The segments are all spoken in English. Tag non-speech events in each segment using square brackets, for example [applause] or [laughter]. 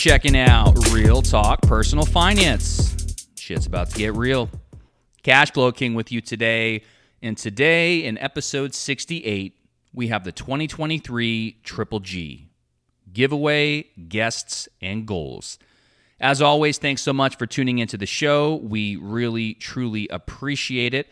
Checking out Real Talk Personal Finance. Shit's about to get real. Cash Flow King with you today. And today, in episode 68, we have the 2023 Triple G giveaway, guests, and goals. As always, thanks so much for tuning into the show. We really, truly appreciate it.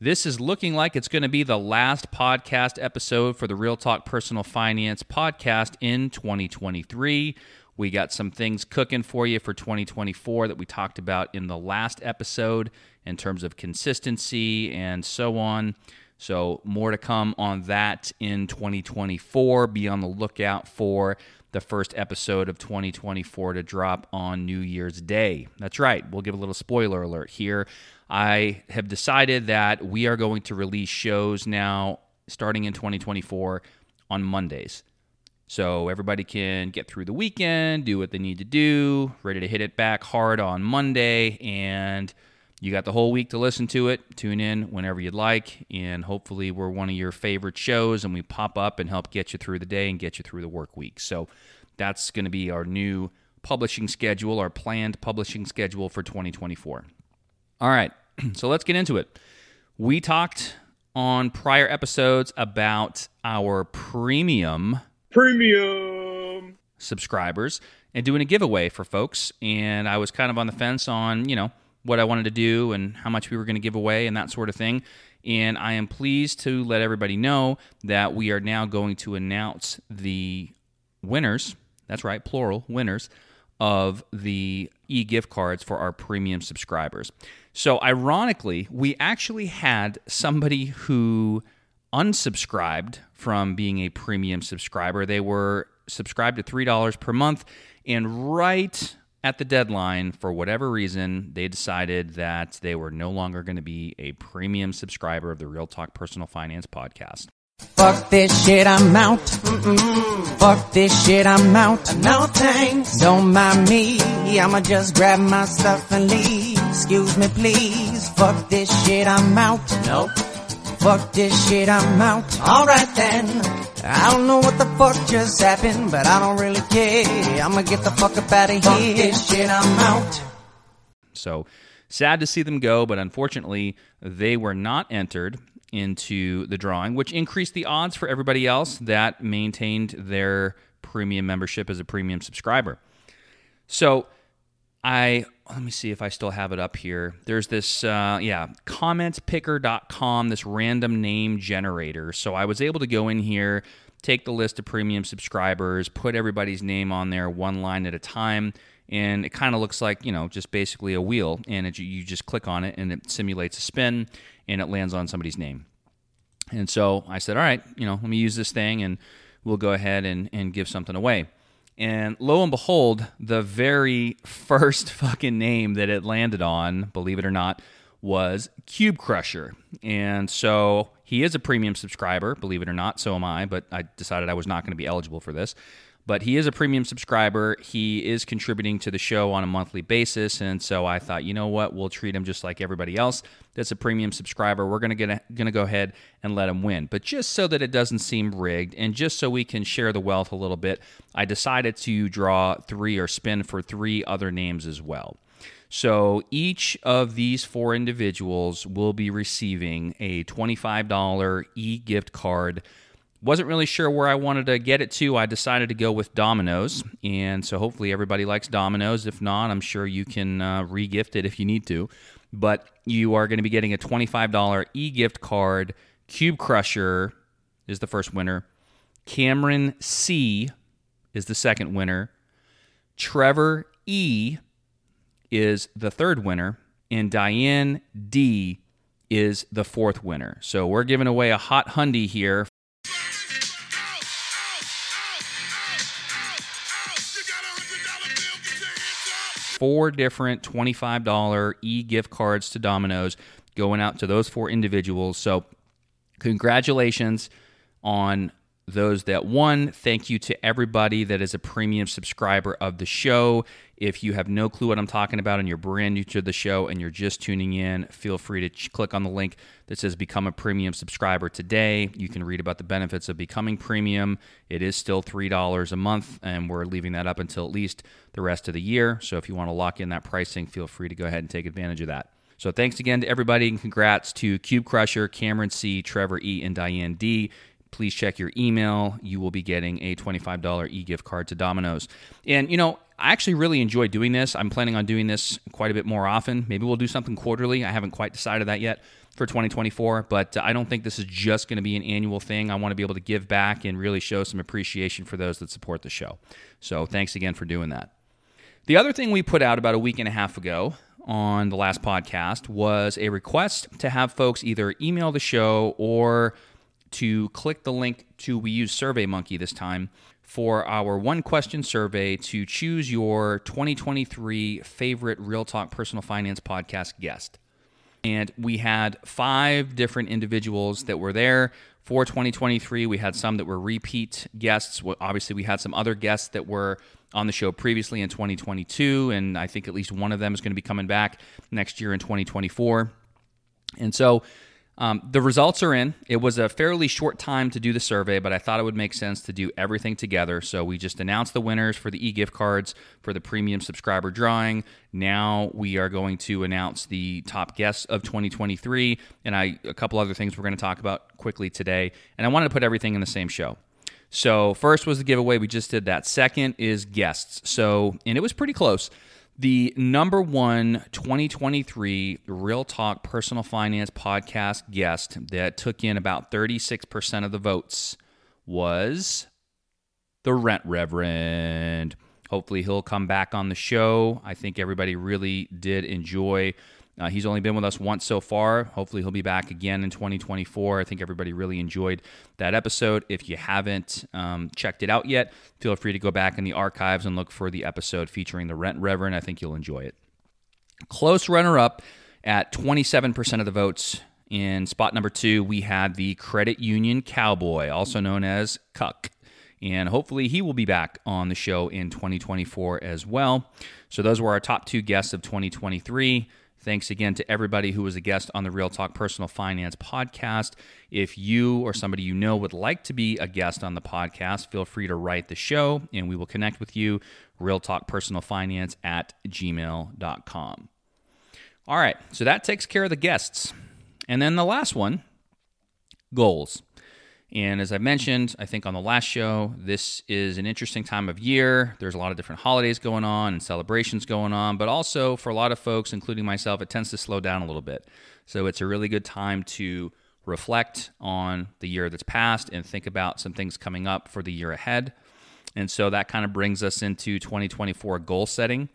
This is looking like it's going to be the last podcast episode for the Real Talk Personal Finance podcast in 2023. We got some things cooking for you for 2024 that we talked about in the last episode in terms of consistency and so on. So, more to come on that in 2024. Be on the lookout for the first episode of 2024 to drop on New Year's Day. That's right. We'll give a little spoiler alert here. I have decided that we are going to release shows now starting in 2024 on Mondays. So everybody can get through the weekend, do what they need to do, ready to hit it back hard on Monday, and you got the whole week to listen to it. Tune in whenever you'd like, and hopefully, we're one of your favorite shows and we pop up and help get you through the day and get you through the work week. So, that's going to be our new publishing schedule, our planned publishing schedule for 2024. All right, [clears throat] so let's get into it. We talked on prior episodes about our premium premium subscribers and doing a giveaway for folks and I was kind of on the fence on, you know, what I wanted to do and how much we were going to give away and that sort of thing. And I am pleased to let everybody know that we are now going to announce the winners, that's right, plural, winners of the e gift cards for our premium subscribers. So, ironically, we actually had somebody who unsubscribed from being a premium subscriber. They were subscribed to $3 per month, and right at the deadline, for whatever reason, they decided that they were no longer going to be a premium subscriber of the Real Talk Personal Finance podcast. Fuck this shit, I'm out. Mm-mm. Fuck this shit, I'm out. No thanks. Don't mind me. I'ma just grab my stuff and leave. Excuse me, please. Fuck this shit, I'm out. Nope. Fuck this shit, I'm out. Alright then. I don't know what the fuck just happened, but I don't really care. I'ma get the fuck up out of fuck here. This shit, I'm out. So sad to see them go, but unfortunately, they were not entered into the drawing, which increased the odds for everybody else that maintained their premium membership as a premium subscriber. So I let me see if I still have it up here. There's this, uh, yeah, commentpicker.com, this random name generator. So I was able to go in here, take the list of premium subscribers, put everybody's name on there one line at a time, and it kind of looks like, you know, just basically a wheel. And it, you just click on it and it simulates a spin and it lands on somebody's name. And so I said, all right, you know, let me use this thing and we'll go ahead and, and give something away. And lo and behold, the very [laughs] first fucking name that it landed on, believe it or not, was Cube Crusher. And so he is a premium subscriber, believe it or not. So am I, but I decided I was not going to be eligible for this but he is a premium subscriber. He is contributing to the show on a monthly basis, and so I thought, you know what, we'll treat him just like everybody else that's a premium subscriber. We're gonna gonna go ahead and let him win, but just so that it doesn't seem rigged, and just so we can share the wealth a little bit, I decided to draw three or spin for three other names as well. So each of these four individuals will be receiving a $25 e gift card wasn't really sure where I wanted to get it to. I decided to go with Domino's, and so hopefully everybody likes Domino's. If not, I'm sure you can uh, re-gift it if you need to. But you are going to be getting a $25 e-gift card. Cube Crusher is the first winner. Cameron C is the second winner. Trevor E is the third winner, and Diane D is the fourth winner. So we're giving away a hot hundy here four different $25 e gift cards to Domino's going out to those four individuals. So, congratulations on those that won. Thank you to everybody that is a premium subscriber of the show. If you have no clue what I'm talking about and you're brand new to the show and you're just tuning in, feel free to ch- click on the link that says Become a Premium Subscriber today. You can read about the benefits of becoming premium. It is still $3 a month, and we're leaving that up until at least the rest of the year. So if you want to lock in that pricing, feel free to go ahead and take advantage of that. So thanks again to everybody, and congrats to Cube Crusher, Cameron C., Trevor E., and Diane D please check your email. You will be getting a $25 e gift card to Domino's. And, you know, I actually really enjoy doing this. I'm planning on doing this quite a bit more often. Maybe we'll do something quarterly. I haven't quite decided that yet for 2024, but I don't think this is just going to be an annual thing. I want to be able to give back and really show some appreciation for those that support the show. So thanks again for doing that. The other thing we put out about a week and a half ago on the last podcast was a request to have folks either email the show or to click the link to we use SurveyMonkey this time for our one question survey to choose your 2023 favorite Real Talk Personal Finance podcast guest. And we had five different individuals that were there for 2023. We had some that were repeat guests. Obviously, we had some other guests that were on the show previously in 2022, and I think at least one of them is going to be coming back next year in 2024. And so um, the results are in. It was a fairly short time to do the survey, but I thought it would make sense to do everything together. So we just announced the winners for the e gift cards for the premium subscriber drawing. Now we are going to announce the top guests of 2023, and I a couple other things we're going to talk about quickly today. And I wanted to put everything in the same show. So first was the giveaway. We just did that. Second is guests. So and it was pretty close. The number one 2023 Real Talk Personal Finance podcast guest that took in about 36% of the votes was the Rent Reverend. Hopefully, he'll come back on the show. I think everybody really did enjoy uh, he's only been with us once so far. Hopefully, he'll be back again in 2024. I think everybody really enjoyed that episode. If you haven't um, checked it out yet, feel free to go back in the archives and look for the episode featuring the Rent Reverend. I think you'll enjoy it. Close runner up at 27% of the votes. In spot number two, we had the Credit Union Cowboy, also known as Cuck. And hopefully, he will be back on the show in 2024 as well. So, those were our top two guests of 2023. Thanks again to everybody who was a guest on the Real Talk Personal Finance podcast. If you or somebody you know would like to be a guest on the podcast, feel free to write the show and we will connect with you. Real Talk Personal Finance at gmail.com. All right, so that takes care of the guests. And then the last one goals. And as I mentioned, I think on the last show, this is an interesting time of year. There's a lot of different holidays going on and celebrations going on, but also for a lot of folks, including myself, it tends to slow down a little bit. So it's a really good time to reflect on the year that's passed and think about some things coming up for the year ahead. And so that kind of brings us into 2024 goal setting.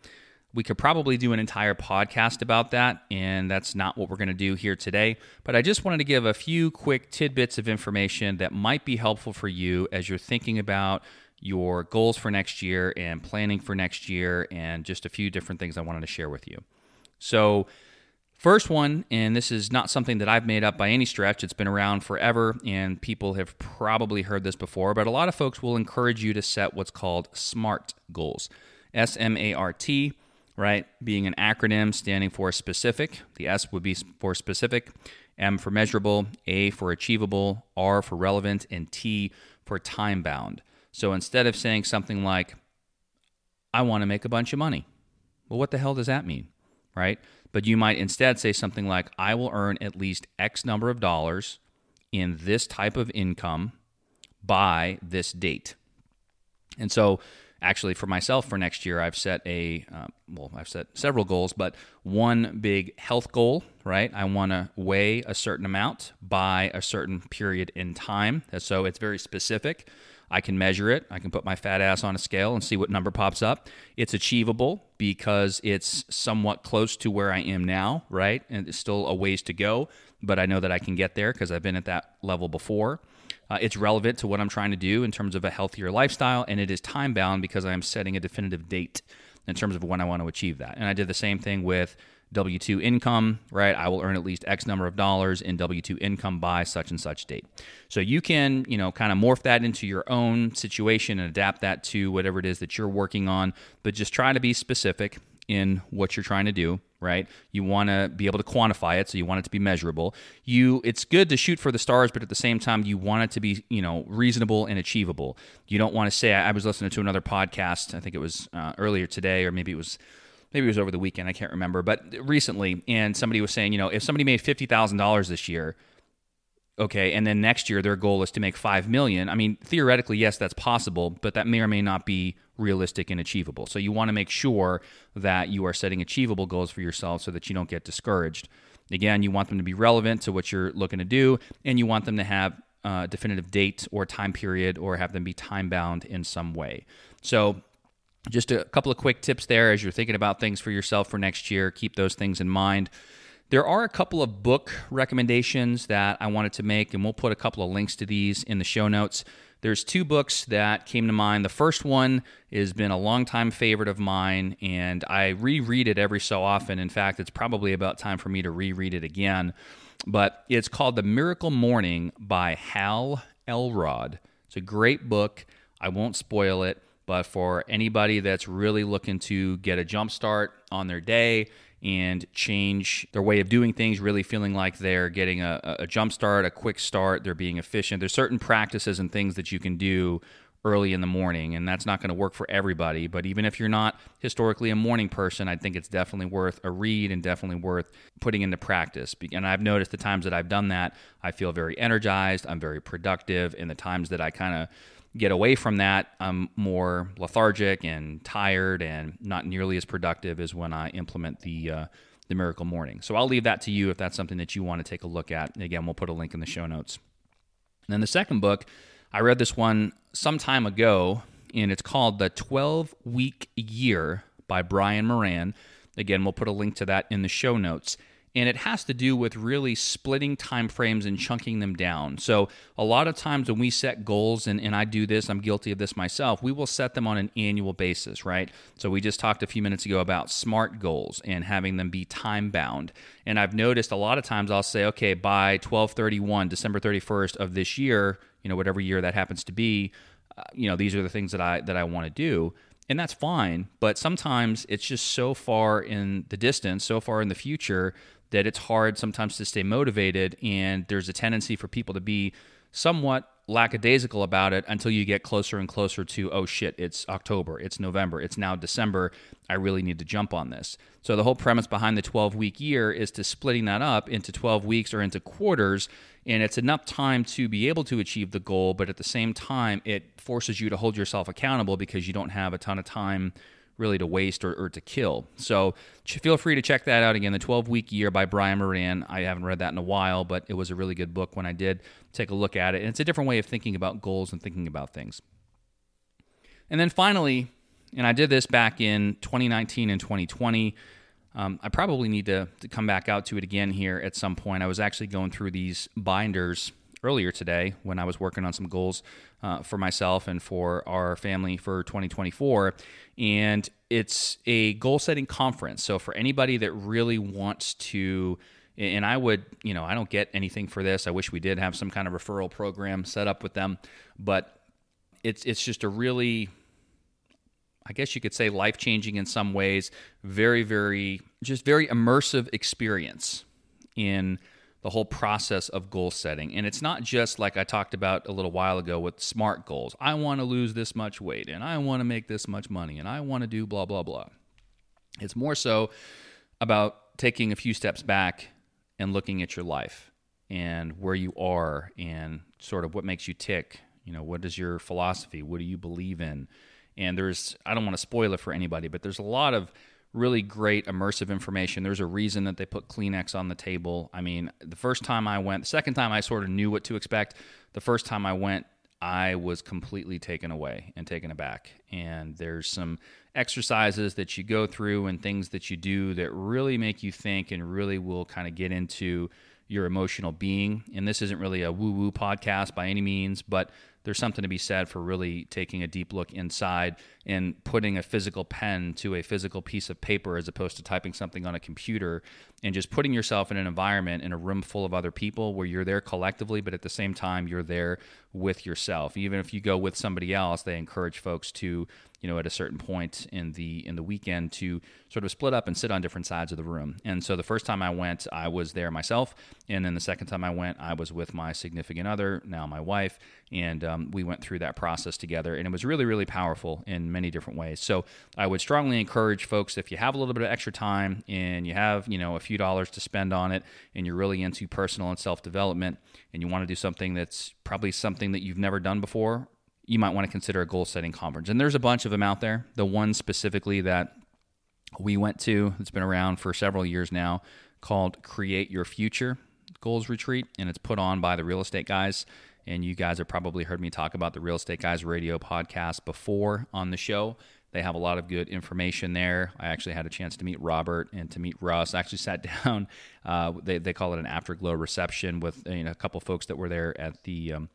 We could probably do an entire podcast about that, and that's not what we're going to do here today. But I just wanted to give a few quick tidbits of information that might be helpful for you as you're thinking about your goals for next year and planning for next year, and just a few different things I wanted to share with you. So, First one, and this is not something that I've made up by any stretch, it's been around forever, and people have probably heard this before, but a lot of folks will encourage you to set what's called SMART goals. S M A R T right? Being an acronym standing for specific. The S would be for specific, M for measurable, A for achievable, R for relevant, and T for time bound. So instead of saying something like, I want to make a bunch of money, well, what the hell does that mean, right? But you might instead say something like, I will earn at least X number of dollars in this type of income by this date. And so actually for myself for next year i've set a uh, well i've set several goals but one big health goal right? I want to weigh a certain amount by a certain period in time. So it's very specific. I can measure it. I can put my fat ass on a scale and see what number pops up. It's achievable because it's somewhat close to where i am now right? And it's still a ways to go but i know that i can get there because i've been at that level before uh, it's relevant to what I'm trying to do in terms of a healthier lifestyle, and it is time bound because I am setting a definitive date in terms of when I want to achieve that. And I did the same thing with W 2 income, right? I will earn at least X number of dollars in W 2 income by such and such date. So you can, you know, kind of morph that into your own situation and adapt that to whatever it is that you're working on, but just try to be specific in what you're trying to do right? You want to be able to quantify it so you want it to be measurable. You it's good to shoot for the stars but at the same time you want it to be you know reasonable and achievable. You don't want to say i, was listening to another podcast i think it was uh, earlier today or maybe it was maybe it was over the weekend i can't remember but recently and somebody was saying you know if somebody made $50000 this year okay and then next year their goal is to make 5 million i mean theoretically yes that's possible but that may or may not be realistic and achievable. So you want to make sure that you are setting achievable goals for yourself so that you don't get discouraged. Again you want them to be relevant to what you're looking to do and you want them to have a definitive date or time period or have them be time bound in some way. So just a couple of quick tips there as you're thinking about things for yourself for next year. Keep those things in mind. There are a couple of book recommendations that I wanted to make, and we'll put a couple of links to these in the show notes. There's two books that came to mind. The first one has been a longtime favorite of mine, and I reread it every so often. In fact, it's probably about time for me to reread it again. But it's called The Miracle Morning by Hal Elrod. It's a great book. I won't spoil it, but for anybody that's really looking to get a jump start on their day, and change their way of doing things, really feeling like they're getting a, a jump start, a quick start, they're being efficient. There's certain practices and things that you can do early in the morning, and that's not going to work for everybody. But even if you're not historically a morning person, I think it's definitely worth a read and definitely worth putting into practice. And I've noticed the times that I've done that, I feel very energized, I'm very productive. And the times that I kind of get away from that, I'm more lethargic and tired and not nearly as productive as when I implement the uh, the miracle morning. So I'll leave that to you if that's something that you want to take a look at. Again, we'll put a link in the show notes. And then the second book, I read this one some time ago, and it's called The 12 Week Year by Brian Moran. Again, we'll put a link to that in the show notes and it has to do with really splitting time frames and chunking them down. So a lot of times when we set goals and, and i do this i'm guilty of this myself we will set them on an annual basis right? So we just talked a few minutes ago about smart goals and having them be time bound. And i've noticed a lot of times i'll say okay by 1231 december 31st of this year you know whatever year that happens to be uh, you know these are the things that i that i want to do. And that's fine but sometimes it's just so far in the distance so far in the future that it's hard sometimes to stay motivated, and there's a tendency for people to be somewhat lackadaisical about it until you get closer and closer to oh shit it's october it's november it's now december i really need to jump on this. So the whole premise behind the 12 week year is to splitting that up into 12 weeks or into quarters and it's enough time to be able to achieve the goal but at the same time it forces you to hold yourself accountable because you don't have a ton of time really to waste or, or to kill. So feel free to check that out again. The 12 Week Year by Brian Moran. I haven't read that in a while, but it was a really good book when I did take a look at it. And it's a different way of thinking about goals and thinking about things. And then finally, and I did this back in 2019 and 2020. Um, I probably need to, to come back out to it again here at some point. I was actually going through these binders earlier today when I was working on some goals uh, for myself and for our family for 2024. And it's a goal setting conference. So for anybody that really wants to, and I would, you know, I don't get anything for this. I wish we did have some kind of referral program set up with them, but it's it's just a really I guess you could say life changing in some ways, very, very, just very immersive experience in the whole process of goal setting. And it's not just like I talked about a little while ago with SMART goals. I want to lose this much weight and I want to make this much money and I want to do blah, blah, blah. It's more so about taking a few steps back and looking at your life and where you are and sort of what makes you tick. You know, what is your philosophy? What do you believe in? And there's, I don't want to spoil it for anybody, but there's a lot of really great immersive information. There's a reason that they put Kleenex on the table. I mean, the first time I went, the second time I sort of knew what to expect. The first time I went, I was completely taken away and taken aback. And there's some exercises that you go through and things that you do that really make you think and really will kind of get into your emotional being. And this isn't really a woo woo podcast by any means, but there's something to be said for really taking a deep look inside and putting a physical pen to a physical piece of paper as opposed to typing something on a computer and just putting yourself in an environment in a room full of other people where you're there collectively, but at the same time, you're there with yourself. Even if you go with somebody else, they encourage folks to you know, at a certain point in the in the weekend to sort of split up and sit on different sides of the room. And so the first time I went, I was there myself, and then the second time I went, I was with my significant other, now my wife, and um, we went through that process together, and it was really really powerful in many different ways. So I would strongly encourage folks if you have a little bit of extra time and you have you know a few dollars to spend on it, and you're really into personal and self development, and you want to do something that's probably something that you've never done before you might want to consider a goal setting conference. And there's a bunch of them out there. The one specifically that we went to, it's been around for several years now, called Create Your Future Goals Retreat, and it's put on by the real estate guys. And you guys have probably heard me talk about the Real Estate Guys radio podcast before on the show. They have a lot of good information there. I actually had a chance to meet Robert and to meet Russ. I actually [laughs] sat down. Uh, they, they call it an afterglow reception with you know, a couple folks that were there at the um,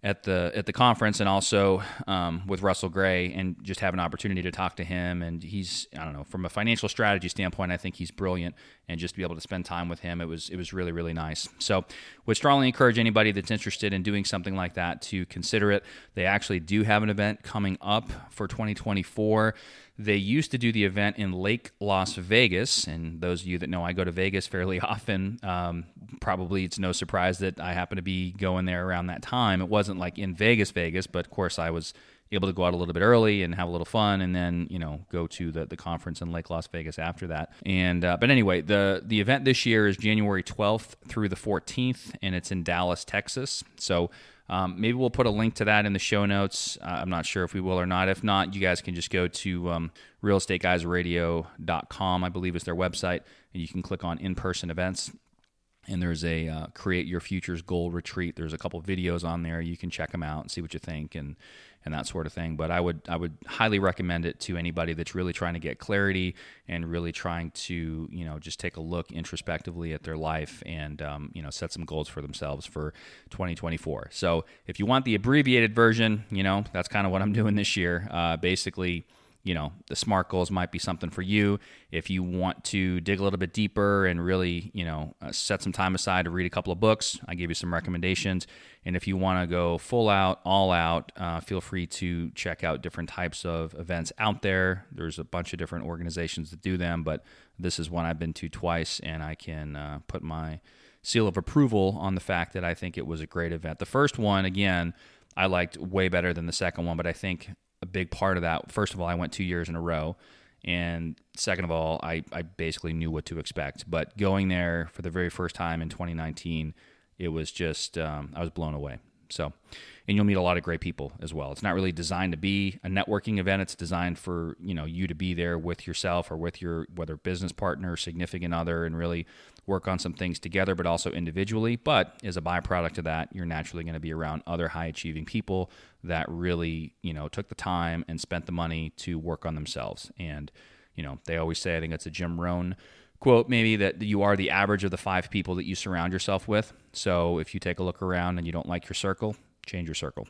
at the at the conference and also um, with Russell Gray and just have an opportunity to talk to him. And he's I don't know from a financial strategy standpoint I think he's brilliant and just to be able to spend time with him it was it was really really nice. So would strongly encourage anybody that's interested in doing something like that to consider it. They actually do have an event coming up for 2024 they used to do the event in Lake Las Vegas, and those of you that know I go to Vegas fairly [laughs] often, um, probably it's no surprise that I happen to be going there around that time. It wasn't like in Vegas, Vegas, but of course I was able to go out a little bit early and have a little fun, and then you know go to the, the conference in Lake Las Vegas after that. And uh, but anyway, the the event this year is January 12th through the 14th, and it's in Dallas, Texas. So um, maybe we'll put a link to that in the show notes. Uh, I'm not sure if we will or not. If not, you guys can just go to um, realestateguysradio.com, I believe is their website, and you can click on in person events. And there's a uh, Create Your Futures Goal Retreat. There's a couple videos on there. You can check them out and see what you think. And and that sort of thing. But I would I would highly recommend it to anybody that's really trying to get clarity and really trying to you know just take a look introspectively at their life and um, you know set some goals for themselves for 2024. So if you want the abbreviated version, you know that's kind of what I'm doing this year. Uh, basically you know, the SMART goals might be something for you. If you want to dig a little bit deeper and really, you know, uh, set some time aside to read a couple of books, I gave you some recommendations. And if you want to go full out, all out, uh, feel free to check out different types of events out there. There's a bunch of different organizations that do them, but this is one I've been to twice, and I can uh, put my seal of approval on the fact that I think it was a great event. The first one, again, I liked way better than the second one, but I think a big part of that. First of all, I went two years in a row. And second of all, I, I basically knew what to expect. But going there for the very first time in 2019, it was just, um, I was blown away. So, and you'll meet a lot of great people as well. It's not really designed to be a networking event. It's designed for, you know, you to be there with yourself or with your, whether business partner, significant other, and really work on some things together, but also individually. But as a byproduct of that, you're naturally going to be around other high achieving people that really, you know, took the time and spent the money to work on themselves. And, you know, they always say, I think it's a Jim Rohn quote, maybe that you are the average of the five people that you surround yourself with. So if you take a look around and you don't like your circle, change your circle.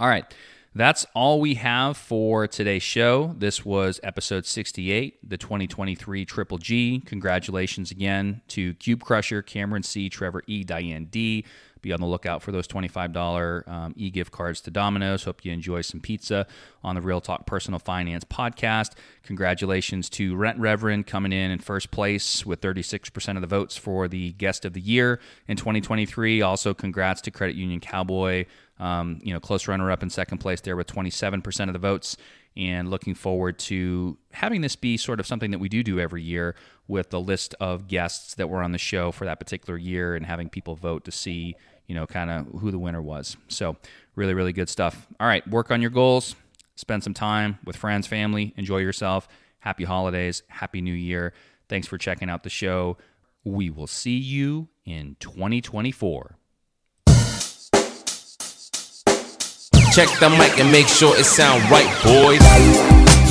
All right. That's all we have for today's show. This was episode 68, the 2023 Triple G. Congratulations again to Cube Crusher, Cameron C., Trevor E., Diane D. Be on the lookout for those $25 um, e gift cards to Domino's. Hope you enjoy some pizza on the Real Talk Personal Finance podcast. Congratulations to Rent Reverend coming in in first place with 36% of the votes for the guest of the year in 2023. Also, congrats to Credit Union Cowboy um, you know, close runner up in second place there with 27% of the votes. And looking forward to having this be sort of something that we do do every year with the list of guests that were on the show for that particular year and having people vote to see, you know, kind of who the winner was. So, really, really good stuff. All right, work on your goals, spend some time with friends, family, enjoy yourself. Happy holidays, happy new year. Thanks for checking out the show. We will see you in 2024. Check the mic and make sure it sound right, boys.